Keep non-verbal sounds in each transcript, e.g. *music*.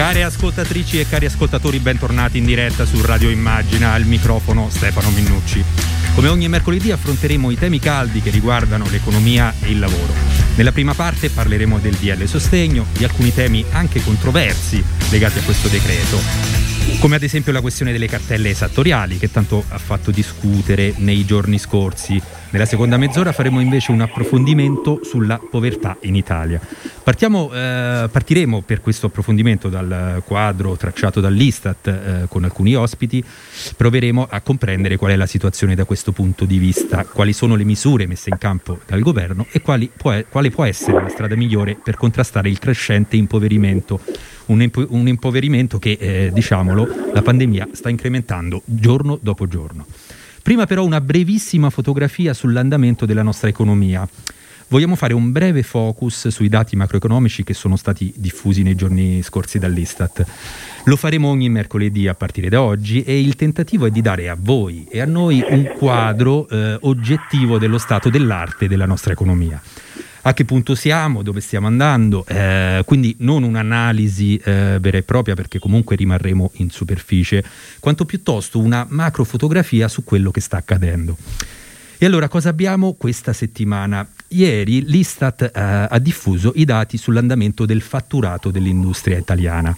Care ascoltatrici e cari ascoltatori, bentornati in diretta su Radio Immagina, al microfono Stefano Minnucci. Come ogni mercoledì affronteremo i temi caldi che riguardano l'economia e il lavoro. Nella prima parte parleremo del DL Sostegno, di alcuni temi anche controversi legati a questo decreto come ad esempio la questione delle cartelle esattoriali che tanto ha fatto discutere nei giorni scorsi. Nella seconda mezz'ora faremo invece un approfondimento sulla povertà in Italia. Partiamo, eh, partiremo per questo approfondimento dal quadro tracciato dall'Istat eh, con alcuni ospiti, proveremo a comprendere qual è la situazione da questo punto di vista, quali sono le misure messe in campo dal governo e può, quale può essere la strada migliore per contrastare il crescente impoverimento un, impo- un impoverimento che, eh, diciamolo, la pandemia sta incrementando giorno dopo giorno. Prima però una brevissima fotografia sull'andamento della nostra economia. Vogliamo fare un breve focus sui dati macroeconomici che sono stati diffusi nei giorni scorsi dall'Istat. Lo faremo ogni mercoledì a partire da oggi e il tentativo è di dare a voi e a noi un quadro eh, oggettivo dello stato dell'arte della nostra economia a che punto siamo, dove stiamo andando, eh, quindi non un'analisi eh, vera e propria perché comunque rimarremo in superficie, quanto piuttosto una macro fotografia su quello che sta accadendo. E allora cosa abbiamo questa settimana? Ieri l'Istat eh, ha diffuso i dati sull'andamento del fatturato dell'industria italiana.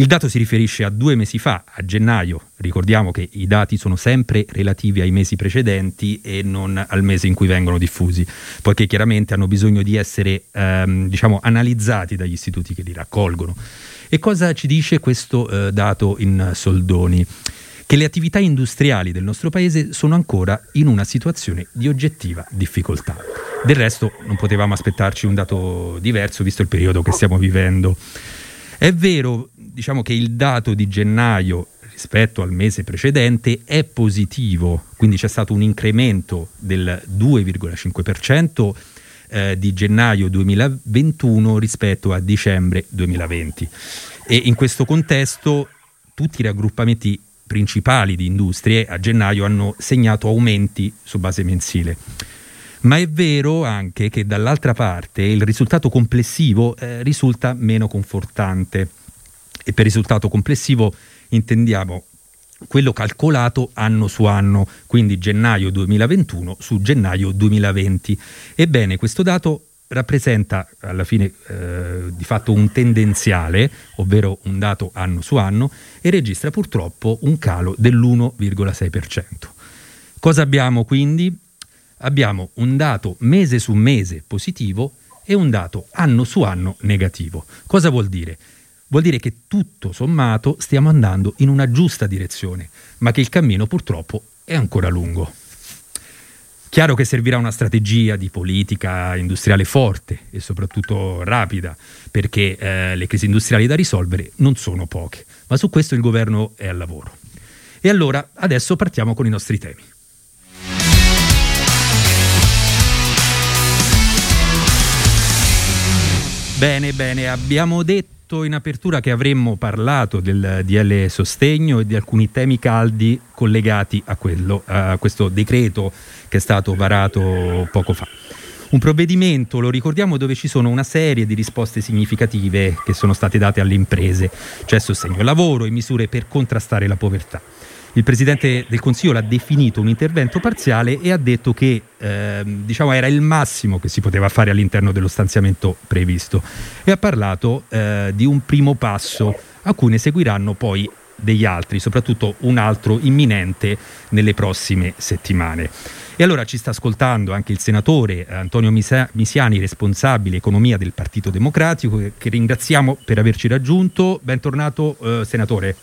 Il dato si riferisce a due mesi fa, a gennaio. Ricordiamo che i dati sono sempre relativi ai mesi precedenti e non al mese in cui vengono diffusi, poiché chiaramente hanno bisogno di essere ehm, diciamo, analizzati dagli istituti che li raccolgono. E cosa ci dice questo eh, dato in soldoni? Che le attività industriali del nostro paese sono ancora in una situazione di oggettiva difficoltà. Del resto non potevamo aspettarci un dato diverso visto il periodo che stiamo vivendo. È vero, diciamo che il dato di gennaio rispetto al mese precedente è positivo, quindi c'è stato un incremento del 2,5% eh, di gennaio 2021 rispetto a dicembre 2020. E in questo contesto tutti i raggruppamenti principali di industrie a gennaio hanno segnato aumenti su base mensile. Ma è vero anche che dall'altra parte il risultato complessivo eh, risulta meno confortante e per risultato complessivo intendiamo quello calcolato anno su anno, quindi gennaio 2021 su gennaio 2020. Ebbene, questo dato rappresenta alla fine eh, di fatto un tendenziale, ovvero un dato anno su anno, e registra purtroppo un calo dell'1,6%. Cosa abbiamo quindi? Abbiamo un dato mese su mese positivo e un dato anno su anno negativo. Cosa vuol dire? Vuol dire che tutto sommato stiamo andando in una giusta direzione, ma che il cammino purtroppo è ancora lungo. Chiaro che servirà una strategia di politica industriale forte e soprattutto rapida, perché eh, le crisi industriali da risolvere non sono poche, ma su questo il governo è al lavoro. E allora adesso partiamo con i nostri temi. Bene, bene, abbiamo detto in apertura che avremmo parlato del DL sostegno e di alcuni temi caldi collegati a, quello, a questo decreto che è stato varato poco fa. Un provvedimento, lo ricordiamo, dove ci sono una serie di risposte significative che sono state date alle imprese, cioè sostegno al lavoro e misure per contrastare la povertà. Il Presidente del Consiglio l'ha definito un intervento parziale e ha detto che eh, diciamo era il massimo che si poteva fare all'interno dello stanziamento previsto e ha parlato eh, di un primo passo a cui ne seguiranno poi degli altri, soprattutto un altro imminente nelle prossime settimane. E allora ci sta ascoltando anche il senatore Antonio Misiani, responsabile economia del Partito Democratico, che ringraziamo per averci raggiunto. Bentornato eh, senatore.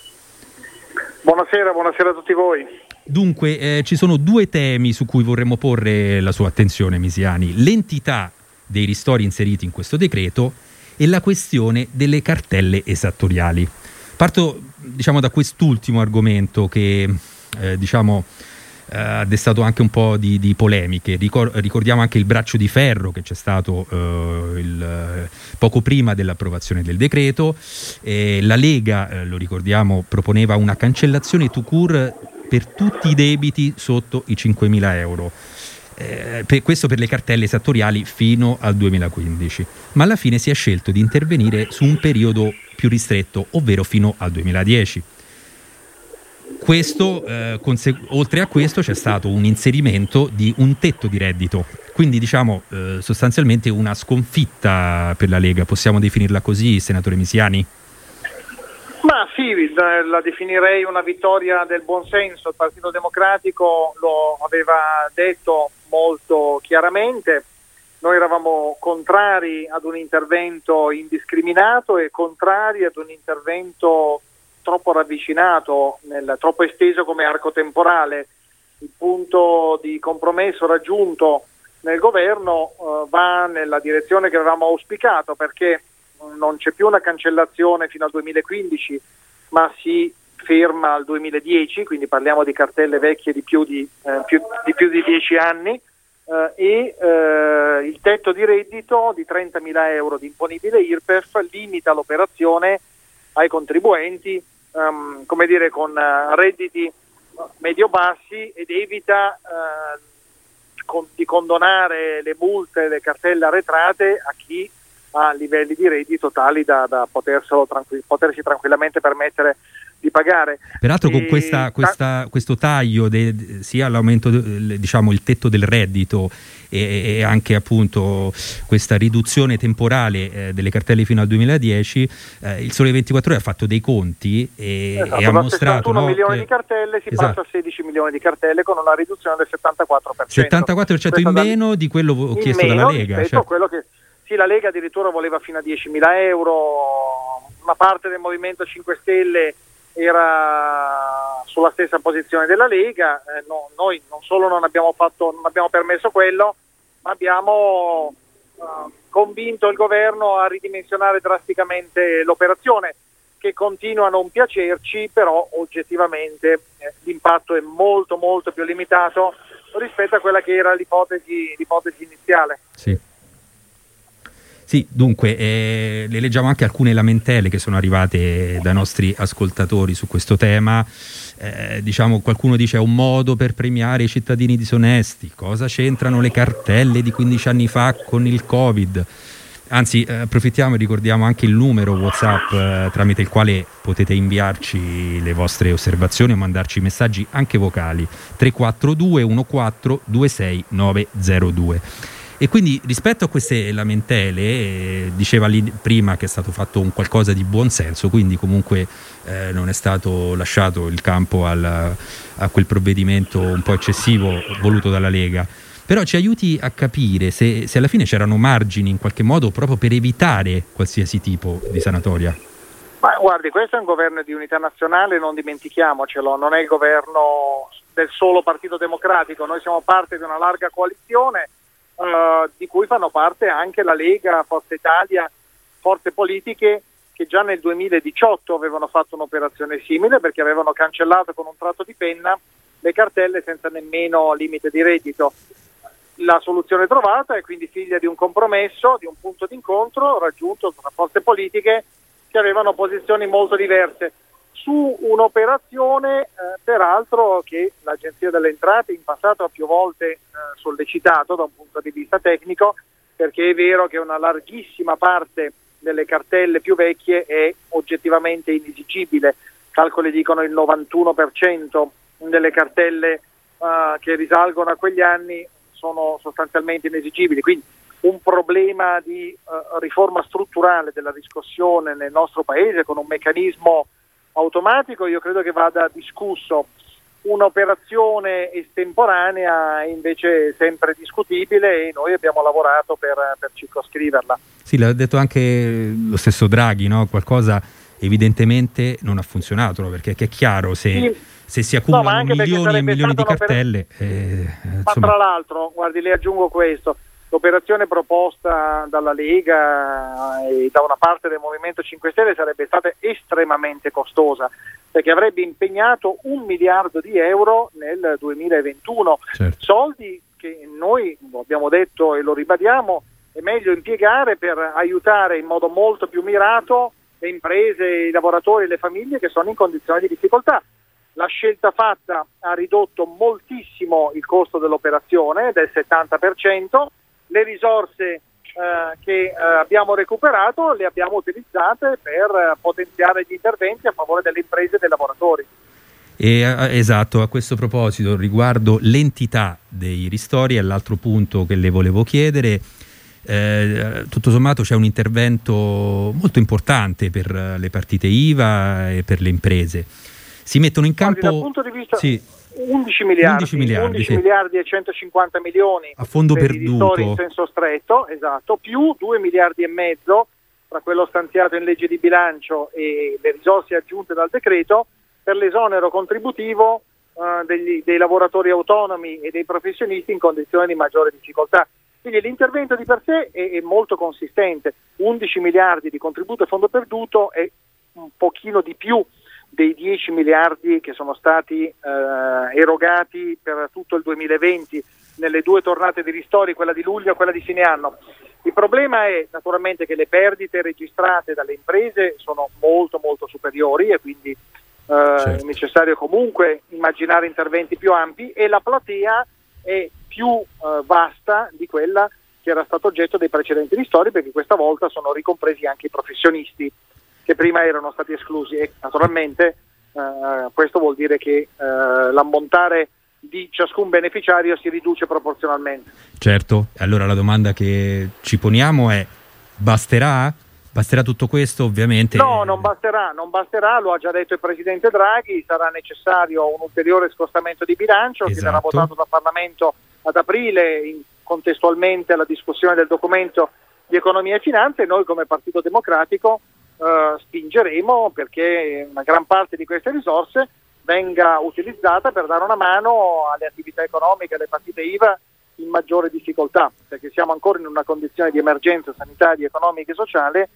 Buonasera, buonasera a tutti voi. Dunque, eh, ci sono due temi su cui vorremmo porre la sua attenzione, Misiani. L'entità dei ristori inseriti in questo decreto e la questione delle cartelle esattoriali. Parto diciamo, da quest'ultimo argomento che eh, diciamo, eh, ha destato anche un po' di, di polemiche. Ricor- ricordiamo anche il braccio di ferro che c'è stato eh, il, poco prima dell'approvazione del decreto. la Lega, eh, lo ricordiamo, proponeva una cancellazione to cure per tutti i debiti sotto i 5.000 euro. Eh, per questo per le cartelle esattoriali fino al 2015, ma alla fine si è scelto di intervenire su un periodo più ristretto, ovvero fino al 2010. Questo, eh, conse- oltre a questo c'è stato un inserimento di un tetto di reddito, quindi diciamo eh, sostanzialmente una sconfitta per la Lega, possiamo definirla così, senatore Misiani? Ma sì, la definirei una vittoria del buonsenso, il Partito Democratico lo aveva detto molto chiaramente, noi eravamo contrari ad un intervento indiscriminato e contrari ad un intervento troppo ravvicinato, nel, troppo esteso come arco temporale. Il punto di compromesso raggiunto nel governo eh, va nella direzione che avevamo auspicato perché non c'è più una cancellazione fino al 2015, ma si ferma al 2010, quindi parliamo di cartelle vecchie di più di, eh, più, di, più di 10 anni, eh, e eh, il tetto di reddito di 30.000 euro di imponibile IRPEF limita l'operazione ai contribuenti um, come dire, con uh, redditi medio-bassi ed evita uh, con, di condonare le multe, le cartelle arretrate a chi ha livelli di reddito tali da, da tranqu- potersi tranquillamente permettere di pagare. Peraltro con questa, questa, questo taglio, de, sia l'aumento, diciamo il tetto del reddito e, e anche appunto questa riduzione temporale eh, delle cartelle fino al 2010, eh, il Sole 24 Ore ha fatto dei conti e, esatto, e ha mostrato... no, milioni che... di cartelle si esatto. passa a 16 milioni di cartelle con una riduzione del 74%. 74% in meno di quello chiesto dalla Lega. Certo. quello che sì, la Lega addirittura voleva fino a 10.000 euro, una parte del Movimento 5 Stelle era sulla stessa posizione della Lega, eh, no, noi non solo non abbiamo, fatto, non abbiamo permesso quello, ma abbiamo uh, convinto il governo a ridimensionare drasticamente l'operazione che continua a non piacerci, però oggettivamente eh, l'impatto è molto molto più limitato rispetto a quella che era l'ipotesi, l'ipotesi iniziale. Sì. Sì, dunque, eh, le leggiamo anche alcune lamentele che sono arrivate dai nostri ascoltatori su questo tema. Eh, diciamo, qualcuno dice è un modo per premiare i cittadini disonesti. Cosa c'entrano le cartelle di 15 anni fa con il Covid? Anzi, eh, approfittiamo e ricordiamo anche il numero WhatsApp eh, tramite il quale potete inviarci le vostre osservazioni o mandarci messaggi anche vocali 342 14 26902. E quindi rispetto a queste lamentele, eh, diceva lì prima che è stato fatto un qualcosa di buon senso, quindi comunque eh, non è stato lasciato il campo al, a quel provvedimento un po' eccessivo voluto dalla Lega. Però ci aiuti a capire se, se alla fine c'erano margini in qualche modo proprio per evitare qualsiasi tipo di sanatoria. Ma guardi, questo è un governo di unità nazionale, non dimentichiamocelo, non è il governo del solo Partito Democratico, noi siamo parte di una larga coalizione eh, di cui fanno parte anche la Lega, Forza Italia, forze politiche che già nel 2018 avevano fatto un'operazione simile perché avevano cancellato con un tratto di penna le cartelle senza nemmeno limite di reddito. La soluzione trovata è quindi figlia di un compromesso, di un punto d'incontro raggiunto tra forze politiche che avevano posizioni molto diverse su un'operazione eh, peraltro che l'Agenzia delle Entrate in passato ha più volte eh, sollecitato da un punto di vista tecnico perché è vero che una larghissima parte delle cartelle più vecchie è oggettivamente inesigibile, calcoli dicono il 91% delle cartelle eh, che risalgono a quegli anni sono sostanzialmente inesigibili, quindi un problema di eh, riforma strutturale della riscossione nel nostro paese con un meccanismo automatico io credo che vada discusso. Un'operazione estemporanea è invece sempre discutibile e noi abbiamo lavorato per, per circoscriverla. Sì, l'ha detto anche lo stesso Draghi, no? qualcosa evidentemente non ha funzionato perché è chiaro se, sì. se si accumulano no, milioni e milioni di cartelle. Eh, ma tra l'altro, guardi, le aggiungo questo, l'operazione proposta dalla Lega e da una parte del Movimento 5 Stelle sarebbe stata estremamente costosa perché avrebbe impegnato un miliardo di euro nel 2021, certo. soldi che noi lo abbiamo detto e lo ribadiamo è meglio impiegare per aiutare in modo molto più mirato le imprese, i lavoratori e le famiglie che sono in condizioni di difficoltà. La scelta fatta ha ridotto moltissimo il costo dell'operazione del 70%, le risorse eh, che eh, abbiamo recuperato le abbiamo utilizzate per eh, potenziare gli interventi a favore delle imprese e dei lavoratori. E, eh, esatto, a questo proposito, riguardo l'entità dei ristori, è l'altro punto che le volevo chiedere. Eh, tutto sommato c'è un intervento molto importante per le partite IVA e per le imprese. Si mettono in campo... Dal punto di vista... Sì. 11 miliardi, 11 miliardi, 11 sì. miliardi, e 150 milioni a fondo per perduto in senso stretto, esatto, più 2 miliardi e mezzo tra quello stanziato in legge di bilancio e le risorse aggiunte dal decreto per l'esonero contributivo uh, degli, dei lavoratori autonomi e dei professionisti in condizioni di maggiore difficoltà. Quindi l'intervento di per sé è, è molto consistente, 11 miliardi di contributo a fondo perduto e un pochino di più dei 10 miliardi che sono stati eh, erogati per tutto il 2020 nelle due tornate di ristori, quella di luglio e quella di fine anno. Il problema è naturalmente che le perdite registrate dalle imprese sono molto molto superiori e quindi eh, certo. è necessario comunque immaginare interventi più ampi e la platea è più eh, vasta di quella che era stato oggetto dei precedenti ristori perché questa volta sono ricompresi anche i professionisti che prima erano stati esclusi e naturalmente eh, questo vuol dire che eh, l'ammontare di ciascun beneficiario si riduce proporzionalmente. Certo, allora la domanda che ci poniamo è basterà? Basterà tutto questo ovviamente? No, non basterà, non basterà, lo ha già detto il Presidente Draghi, sarà necessario un ulteriore scostamento di bilancio esatto. che verrà votato dal Parlamento ad aprile in, contestualmente alla discussione del documento di economia e finanza e noi come Partito Democratico eh, spingeremo perché una gran parte di queste risorse venga utilizzata per dare una mano alle attività economiche, alle partite IVA in maggiore difficoltà, perché siamo ancora in una condizione di emergenza sanitaria, economica e sociale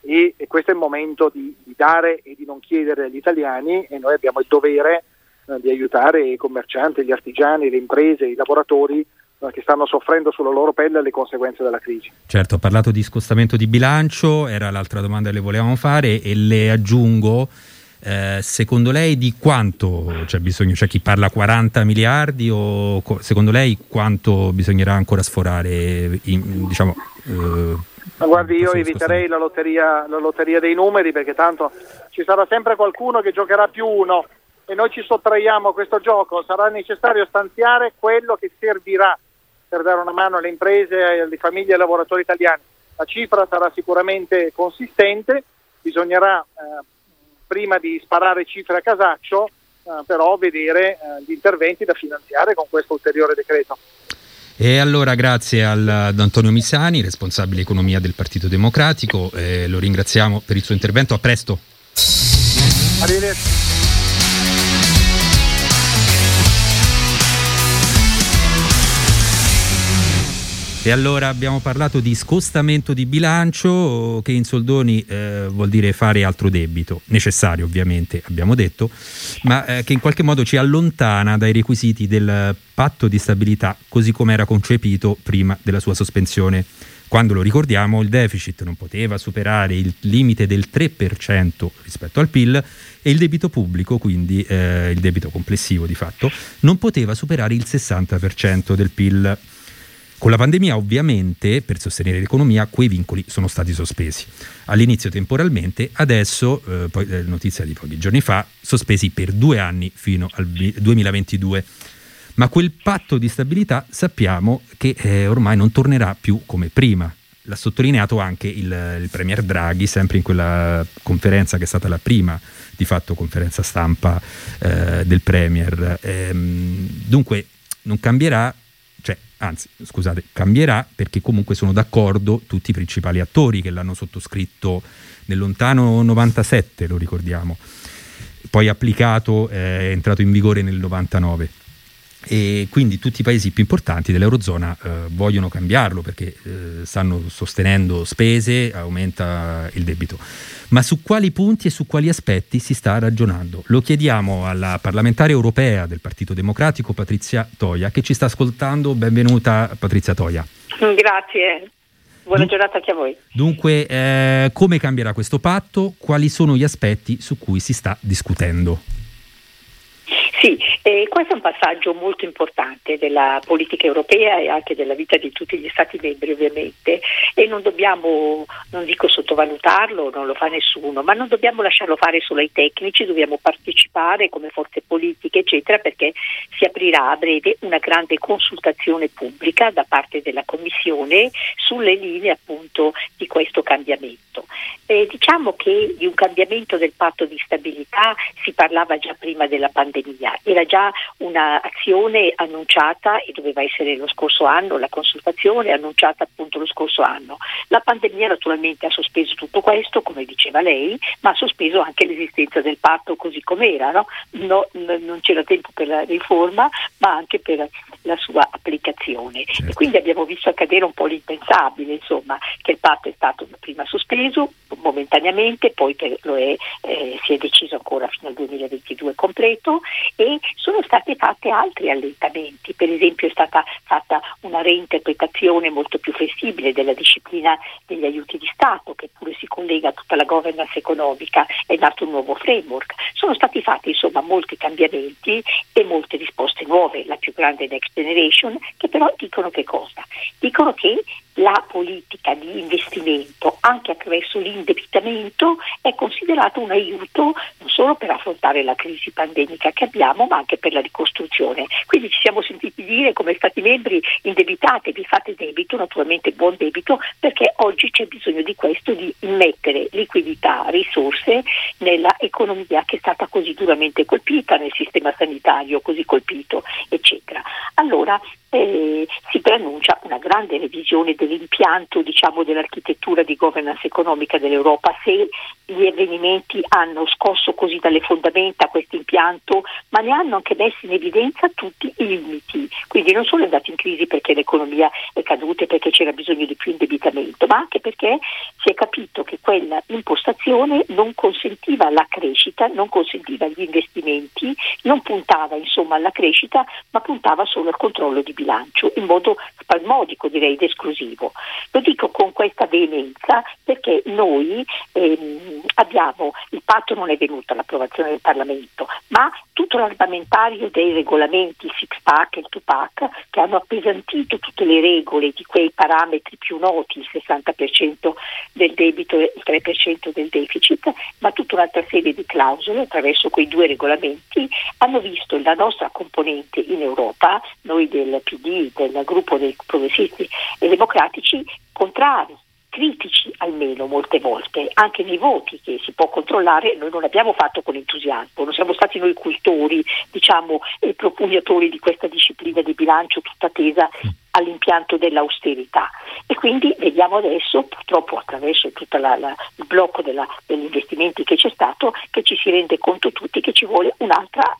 e, e questo è il momento di, di, dare e di non chiedere agli italiani e noi abbiamo il dovere eh, di aiutare i commercianti, gli artigiani, le imprese, i lavoratori che stanno soffrendo sulla loro pelle le conseguenze della crisi. Certo, ho parlato di scostamento di bilancio, era l'altra domanda che le volevamo fare e le aggiungo, eh, secondo lei di quanto c'è bisogno? C'è chi parla 40 miliardi o secondo lei quanto bisognerà ancora sforare? In, diciamo, eh, ma guardi, io eviterei la lotteria, la lotteria dei numeri perché tanto ci sarà sempre qualcuno che giocherà più uno e noi ci sottraiamo a questo gioco, sarà necessario stanziare quello che servirà per dare una mano alle imprese, alle famiglie e ai lavoratori italiani. La cifra sarà sicuramente consistente, bisognerà eh, prima di sparare cifre a casaccio eh, però vedere eh, gli interventi da finanziare con questo ulteriore decreto. E allora grazie al, ad Antonio Misani, responsabile economia del Partito Democratico, lo ringraziamo per il suo intervento, a presto. Arrivederci. E allora abbiamo parlato di scostamento di bilancio che in soldoni eh, vuol dire fare altro debito, necessario ovviamente abbiamo detto, ma eh, che in qualche modo ci allontana dai requisiti del patto di stabilità così come era concepito prima della sua sospensione. Quando lo ricordiamo il deficit non poteva superare il limite del 3% rispetto al PIL e il debito pubblico, quindi eh, il debito complessivo di fatto, non poteva superare il 60% del PIL. Con la pandemia ovviamente per sostenere l'economia quei vincoli sono stati sospesi. All'inizio temporalmente, adesso, eh, poi, eh, notizia di pochi giorni fa, sospesi per due anni fino al 2022. Ma quel patto di stabilità sappiamo che eh, ormai non tornerà più come prima. L'ha sottolineato anche il, il Premier Draghi, sempre in quella conferenza che è stata la prima di fatto conferenza stampa eh, del Premier. Ehm, dunque non cambierà anzi scusate, cambierà perché comunque sono d'accordo tutti i principali attori che l'hanno sottoscritto nel lontano 97, lo ricordiamo, poi applicato, eh, è entrato in vigore nel 99. E quindi tutti i paesi più importanti dell'Eurozona eh, vogliono cambiarlo perché eh, stanno sostenendo spese, aumenta il debito. Ma su quali punti e su quali aspetti si sta ragionando? Lo chiediamo alla parlamentare europea del Partito Democratico Patrizia Toia che ci sta ascoltando. Benvenuta Patrizia Toia. Grazie. Buona Dun- giornata anche a voi. Dunque, eh, come cambierà questo patto? Quali sono gli aspetti su cui si sta discutendo? Sì, eh, questo è un passaggio molto importante della politica europea e anche della vita di tutti gli Stati membri ovviamente e non dobbiamo, non dico sottovalutarlo, non lo fa nessuno, ma non dobbiamo lasciarlo fare solo ai tecnici, dobbiamo partecipare come forze politiche eccetera perché si aprirà a breve una grande consultazione pubblica da parte della Commissione sulle linee appunto di questo cambiamento. Eh, diciamo che di un cambiamento del patto di stabilità si parlava già prima della pandemia, era già un'azione annunciata e doveva essere lo scorso anno, la consultazione annunciata appunto lo scorso anno. La pandemia naturalmente ha sospeso tutto questo, come diceva lei, ma ha sospeso anche l'esistenza del patto così com'era, no? No, non c'era tempo per la riforma, ma anche per la sua applicazione. Certo. E quindi abbiamo visto accadere un po' l'impensabile, insomma, che il patto è stato prima sospeso momentaneamente, poi per, è, eh, si è deciso ancora fino al 2022 completo e sono stati fatti altri allentamenti, per esempio è stata fatta una reinterpretazione molto più flessibile della disciplina degli aiuti di Stato che pure si collega a tutta la governance economica, è nato un nuovo framework, sono stati fatti insomma molti cambiamenti e molte risposte nuove, la più grande Next Generation, che però dicono che cosa? Dicono che la politica di investimento anche attraverso l'indebitamento è considerato un aiuto non solo per affrontare la crisi pandemica che abbiamo ma anche per la ricostruzione. Quindi ci siamo sentiti dire come Stati membri indebitatevi, fate debito, naturalmente buon debito, perché oggi c'è bisogno di questo, di immettere liquidità, risorse nella economia che è stata così duramente colpita, nel sistema sanitario così colpito, eccetera. Allora eh, si preannuncia una grande revisione dell'impianto diciamo, dell'architettura di governance economica dell'Europa se gli avvenimenti hanno scosso così dalle fondamenta questo impianto ma ne hanno anche messo in evidenza tutti i limiti. Quindi non solo è andato in crisi perché l'economia è caduta e perché c'era bisogno di più indebitamento ma anche perché si è capito che quella impostazione non consentiva la crescita non consentiva gli investimenti non puntava insomma alla crescita ma puntava solo al controllo di bilancio in modo spasmodico, direi, ed esclusivo. Lo dico con questa veemenza perché noi ehm, abbiamo, il patto non è venuto all'approvazione del Parlamento, ma tutto l'armamentario dei regolamenti, il six pack e il two pack, che hanno appesantito tutte le regole di quei parametri più noti, il 60% del debito e il 3% del deficit, ma tutta un'altra serie di clausole attraverso quei due regolamenti hanno visto la nostra componente in Europa, noi del PD, del gruppo dei progressisti e democratici, contrari critici almeno molte volte, anche nei voti che si può controllare, noi non l'abbiamo fatto con entusiasmo, non siamo stati noi cultori, diciamo, e propugnatori di questa disciplina di bilancio tutta tesa all'impianto dell'austerità. E quindi vediamo adesso purtroppo attraverso tutto il blocco della, degli investimenti che c'è stato che ci si rende conto tutti che ci vuole un'altra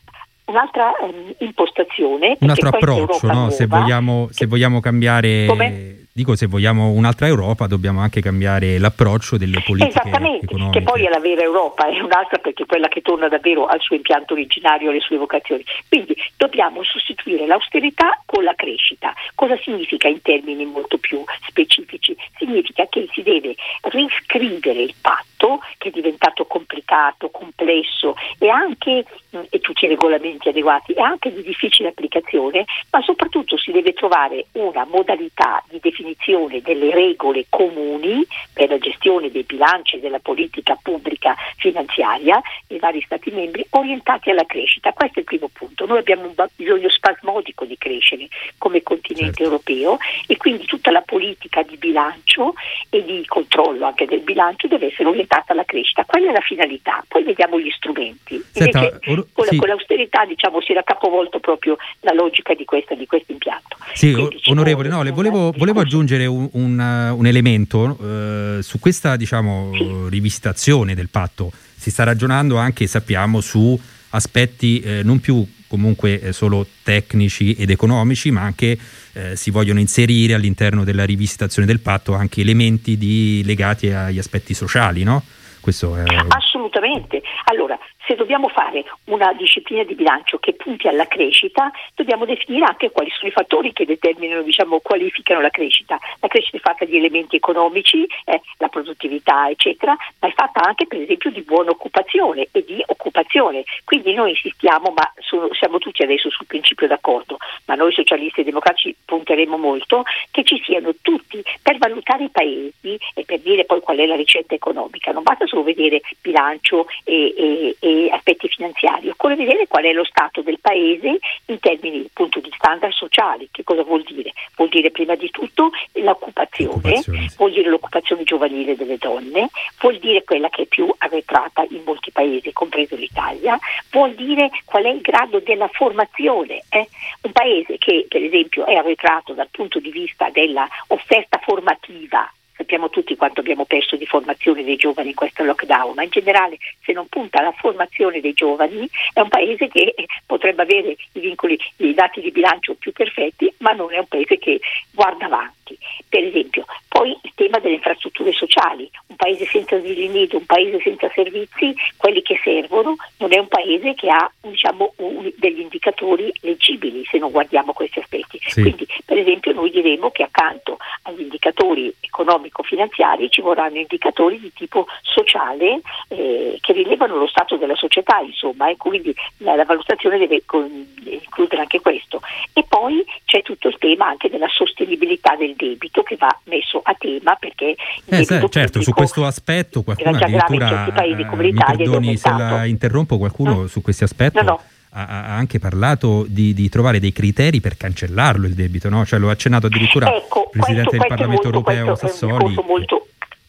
un'altra um, impostazione. Un altro approccio, no? se, vogliamo, se vogliamo cambiare... Come? Dico, se vogliamo un'altra Europa dobbiamo anche cambiare l'approccio delle politiche Esattamente, economiche. che poi è la vera Europa, è un'altra perché è quella che torna davvero al suo impianto originario, alle sue vocazioni. Quindi dobbiamo sostituire l'austerità con la crescita. Cosa significa in termini molto più specifici? Significa che si deve riscrivere il patto, che è diventato complicato, complesso e anche, e tutti i regolamenti adeguati, e anche di difficile applicazione, ma soprattutto si deve trovare una modalità di definizione delle regole comuni per la gestione dei bilanci e della politica pubblica finanziaria nei vari Stati membri orientati alla crescita. Questo è il primo punto. Noi abbiamo un bisogno spasmodico di crescere come continente certo. europeo e quindi tutta la politica di bilancio e di controllo anche del bilancio deve essere orientata alla crescita. Quella è la finalità. Poi vediamo gli strumenti. Senta, or- con, sì. con, l'austerità diciamo, si era capovolto proprio la logica di questo, di questo impianto. Sì, Quindi, diciamo, onorevole, no, volevo, volevo, aggiungere un, un, eh, un elemento eh, su questa diciamo, sì. rivisitazione del patto. Si sta ragionando anche, sappiamo, su aspetti eh, non più comunque eh, solo tecnici ed economici, ma anche eh, si vogliono inserire all'interno della rivisitazione del patto anche elementi di, legati agli aspetti sociali, no? Questo è... Assolutamente. Allora, se dobbiamo fare una disciplina di bilancio che punti alla crescita, dobbiamo definire anche quali sono i fattori che determinano, diciamo, qualificano la crescita. La crescita è fatta di elementi economici, eh, la produttività, eccetera, ma è fatta anche per esempio di buona occupazione e di occupazione. Quindi noi insistiamo, ma sono, siamo tutti adesso sul principio d'accordo, ma noi socialisti e democratici punteremo molto che ci siano tutti per valutare i paesi e per dire poi qual è la ricetta economica. Non basta solo vedere bilancio e, e, e aspetti finanziari, occorre vedere qual è lo stato del Paese in termini appunto, di standard sociali, che cosa vuol dire? Vuol dire prima di tutto l'occupazione, l'occupazione sì. vuol dire l'occupazione giovanile delle donne, vuol dire quella che è più arretrata in molti Paesi, compreso l'Italia, vuol dire qual è il grado della formazione. Eh? Un Paese che per esempio è arretrato dal punto di vista dell'offerta formativa sappiamo tutti quanto abbiamo perso di formazione dei giovani in questo lockdown, ma in generale se non punta alla formazione dei giovani è un paese che potrebbe avere i vincoli, i dati di bilancio più perfetti, ma non è un paese che guarda avanti tutti. Per esempio, poi il tema delle infrastrutture sociali, un paese senza asili nido, un paese senza servizi, quelli che servono, non è un paese che ha diciamo, un, degli indicatori leggibili se non guardiamo questi aspetti. Sì. Quindi, per esempio, noi diremo che accanto agli indicatori economico-finanziari ci vorranno indicatori di tipo sociale eh, che rilevano lo stato della società, insomma, e quindi la, la valutazione deve con, includere anche questo. E poi c'è tutto il tema anche della sostenibilità del debito che va messo a tema perché eh, se, certo su questo aspetto qualcuno addirittura eh, perdoni se la interrompo qualcuno no? su questi aspetti no, no. Ha, anche parlato di, di, trovare dei criteri per cancellarlo il debito, no? cioè, lo ha accennato addirittura ecco, il Presidente questo, del Parlamento questo, europeo Sassoli. È molto,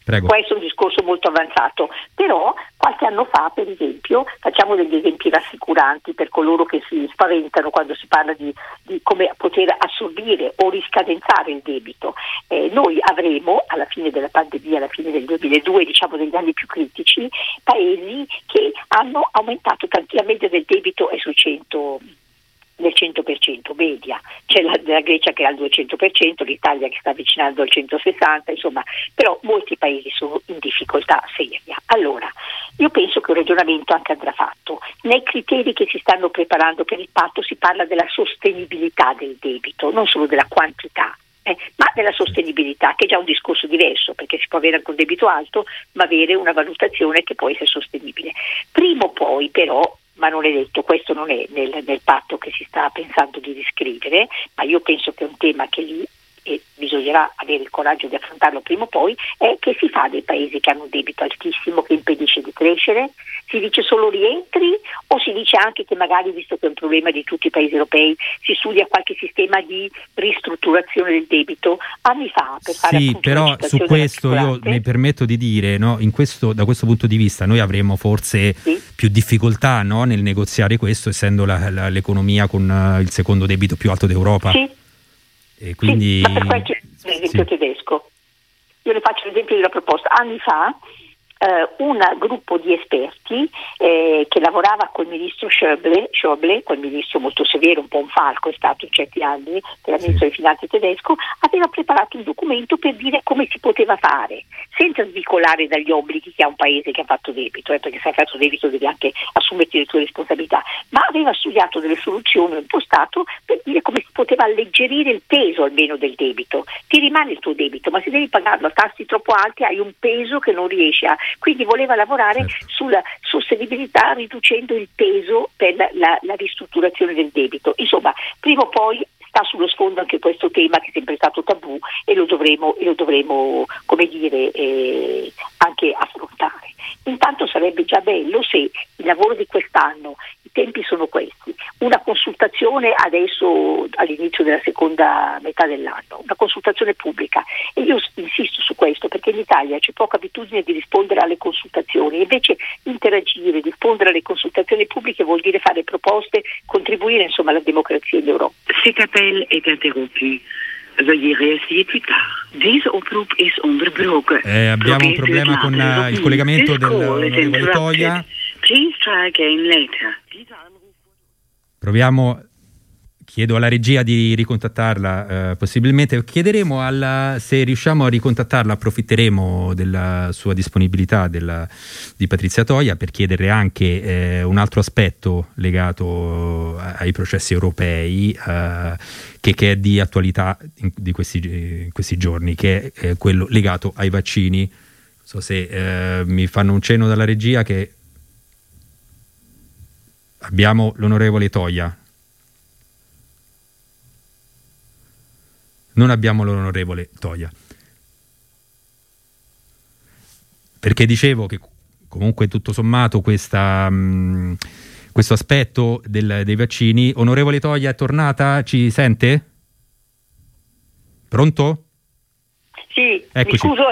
Prego. Questo è un discorso molto avanzato, però qualche anno fa, per esempio, facciamo degli esempi rassicuranti per coloro che si spaventano quando si parla di, di come poter assorbire o riscadenzare il debito. Eh, noi avremo, alla fine della pandemia, alla fine del 2002, diciamo degli anni più critici, paesi che hanno aumentato tantamente del debito e sui 100 del 100%, media, c'è la, la, Grecia che è al 200%, l'Italia che sta avvicinando al 160%, insomma, però molti paesi sono in difficoltà seria. Allora, io penso che un ragionamento anche andrà fatto. Nei criteri che si stanno preparando per il patto si parla della sostenibilità del debito, non solo della quantità. Eh, ma della sostenibilità, che è già un discorso diverso, perché si può avere anche un debito alto, ma avere una valutazione che può essere sostenibile. Prima o poi, però, ma non è detto, questo non è nel, nel patto che si sta pensando di riscrivere, ma io penso che è un tema che lì e bisognerà avere il coraggio di affrontarlo prima o poi, è che si fa dei paesi che hanno un debito altissimo che impedisce di crescere? Si dice solo rientri o si dice anche che magari, visto che è un problema di tutti i paesi europei, si studia qualche sistema di ristrutturazione del debito? Anni fa, per fare Sì, però su questo io mi permetto di dire, no, questo, da questo punto di vista noi avremo forse sì? più difficoltà no, nel negoziare questo, essendo la, la, l'economia con uh, il secondo debito più alto d'Europa. Sì. E quindi... Sì, ma per qualche esempio sì. tedesco. Io le faccio l'esempio della proposta. Anni fa eh, un gruppo di esperti eh, che lavorava col ministro Schäuble, Schäuble, quel ministro molto severo, un po' un falco è stato in certi anni, che era sì. ministro delle finanze tedesco, aveva preparato un documento per dire come si poteva fare, senza svicolare dagli obblighi che ha un paese che ha fatto debito, eh, perché se hai fatto debito devi anche assumerti le tue responsabilità, ma aveva studiato delle soluzioni, un impostato per dire come si poteva alleggerire il peso almeno del debito. Ti rimane il tuo debito, ma se devi pagarlo a tassi troppo alti hai un peso che non riesci a quindi voleva lavorare certo. sulla sostenibilità riducendo il peso per la, la, la ristrutturazione del debito. Insomma, prima o poi sta sullo sfondo anche questo tema che è sempre stato tabù e lo dovremo, e lo dovremo come dire, eh, anche affrontare. Intanto sarebbe già bello se il lavoro di quest'anno, i tempi sono questi, una consultazione adesso all'inizio della seconda metà dell'anno, una consultazione pubblica e io insisto su questo perché in Italia c'è poca abitudine di rispondere alle consultazioni, invece interagire, rispondere alle consultazioni pubbliche vuol dire fare proposte, contribuire insomma alla democrazia in Europa. Cet appel è interrompu. Veuillez réessayer plus tard. Deze oproep is onderbroken. Eh, abbiamo un problema con uh, il collegamento dell'onorevole Toia. Proviamo chiedo alla regia di ricontattarla eh, possibilmente. Chiederemo alla, se riusciamo a ricontattarla, approfitteremo della sua disponibilità della, di Patrizia Toia per chiederle anche eh, un altro aspetto legato ai processi europei eh, che, che, è di attualità in, di questi, in questi, giorni, che è quello legato ai vaccini. Non so se eh, mi fanno un cenno dalla regia che abbiamo l'onorevole Toia. non abbiamo l'onorevole Toia. Perché dicevo che comunque tutto sommato questa, mh, questo aspetto del, dei vaccini, onorevole Toia è tornata? Ci sente? Pronto? Sì, Eccoci. mi scuso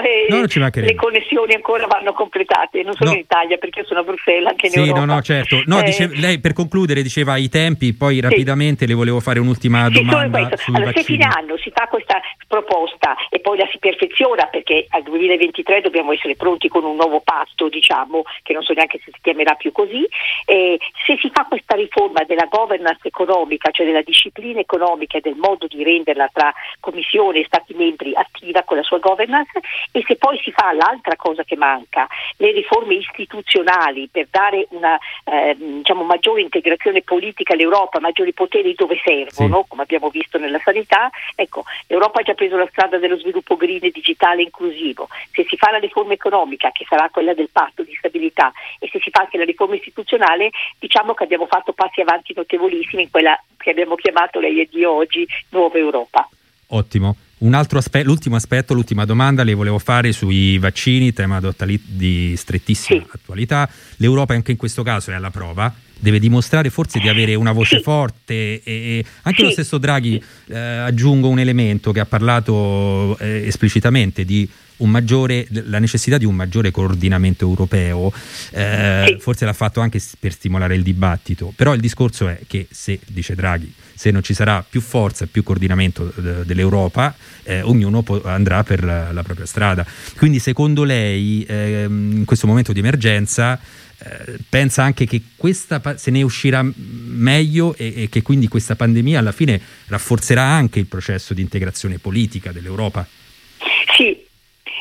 che le connessioni ancora vanno completate, non solo no. in Italia perché io sono a Bruxelles, anche in sì, Europa. No, no, certo. No, eh, dice, lei per concludere diceva i tempi, poi sì. rapidamente le volevo fare un'ultima sì, domanda allora, Se fine anno si fa questa proposta e poi la si perfeziona perché al 2023 dobbiamo essere pronti con un nuovo patto, diciamo, che non so neanche se si chiamerà più così, eh, se si fa questa riforma della governance economica, cioè della disciplina economica e del modo di renderla tra Commissione e Stati membri attiva con la sua governance e se poi si fa l'altra cosa che manca, le riforme istituzionali per dare una eh, diciamo, maggiore integrazione politica all'Europa, maggiori poteri dove servono, sì. come abbiamo visto nella sanità, ecco, l'Europa ha già preso la strada dello sviluppo green e digitale inclusivo, se si fa la riforma economica che sarà quella del patto di stabilità e se si fa anche la riforma istituzionale, diciamo che abbiamo fatto passi avanti notevolissimi in quella che abbiamo chiamato lei e io oggi nuova Europa. Ottimo. Un altro aspetto, l'ultimo aspetto, l'ultima domanda le volevo fare sui vaccini, tema di strettissima sì. attualità. L'Europa anche in questo caso è alla prova, deve dimostrare forse di avere una voce sì. forte e, e anche sì. lo stesso Draghi, eh, aggiungo un elemento che ha parlato eh, esplicitamente di maggiore, la necessità di un maggiore coordinamento europeo, eh, sì. forse l'ha fatto anche per stimolare il dibattito, però il discorso è che se, dice Draghi, se non ci sarà più forza e più coordinamento eh, dell'Europa, eh, ognuno po- andrà per la, la, propria strada. Quindi secondo lei, ehm, in questo momento di emergenza, eh, pensa anche che questa se ne uscirà meglio e, e che quindi questa pandemia alla fine rafforzerà anche il processo di integrazione politica dell'Europa? Sì,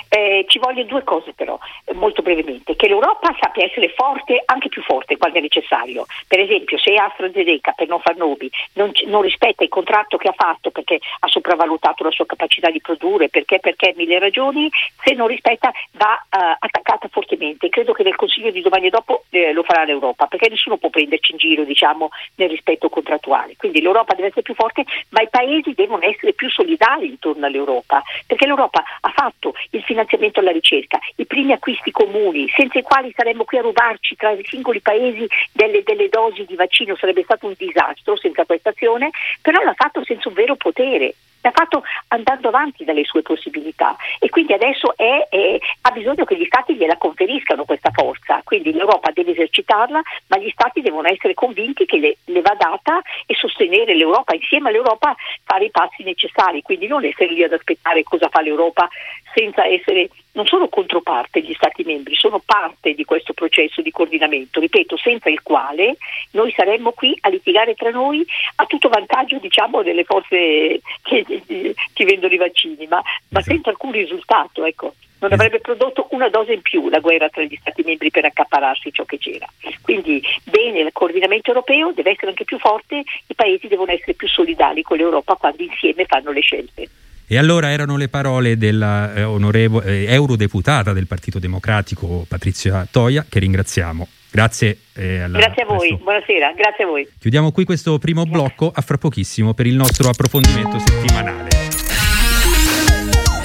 eh, ci vogliono due cose però, eh, molto brevemente, che l'Europa sappia essere forte, anche più forte quando è necessario. Per esempio se AstraZeneca, per non far nomi, non, non, rispetta il contratto che ha fatto perché ha sopravvalutato la sua capacità di produrre, perché, perché mille ragioni, se non rispetta va uh, attaccata fortemente. Credo che nel Consiglio di domani e dopo eh, lo farà l'Europa, perché nessuno può prenderci in giro diciamo, nel rispetto contrattuale. Quindi l'Europa deve essere più forte, ma i paesi devono essere più solidari intorno all'Europa, perché l'Europa ha fatto il finanziamento finanziamento alla ricerca, i primi acquisti comuni, senza i quali saremmo qui a rubarci tra i singoli paesi delle, delle dosi di vaccino, sarebbe stato un disastro senza questa azione, però l'ha fatto senza un vero potere l'ha fatto andando avanti dalle sue possibilità. E quindi adesso è, è, ha bisogno che gli Stati gliela conferiscano questa forza, quindi l'Europa deve esercitarla, ma gli Stati devono essere convinti che le, le va data e sostenere l'Europa, insieme all'Europa fare i passi necessari, quindi non essere lì ad aspettare cosa fa l'Europa senza essere non solo controparte gli Stati membri, sono parte di questo processo di coordinamento, ripeto, senza il quale noi saremmo qui a litigare tra noi a tutto vantaggio diciamo, delle forze che, *laughs* che vendono i vaccini, ma, ma esatto. senza alcun risultato. Ecco. Non avrebbe prodotto una dose in più la guerra tra gli Stati membri per accapararsi ciò che c'era. Quindi bene il coordinamento europeo deve essere anche più forte, i paesi devono essere più solidali con l'Europa quando insieme fanno le scelte. E allora erano le parole della eh, eh, eurodeputata del Partito Democratico Patrizia Toia, che ringraziamo. Grazie. Eh, alla, grazie a voi, questo. buonasera, grazie a voi. Chiudiamo qui questo primo blocco, a fra pochissimo per il nostro approfondimento settimanale.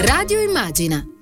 Radio Immagina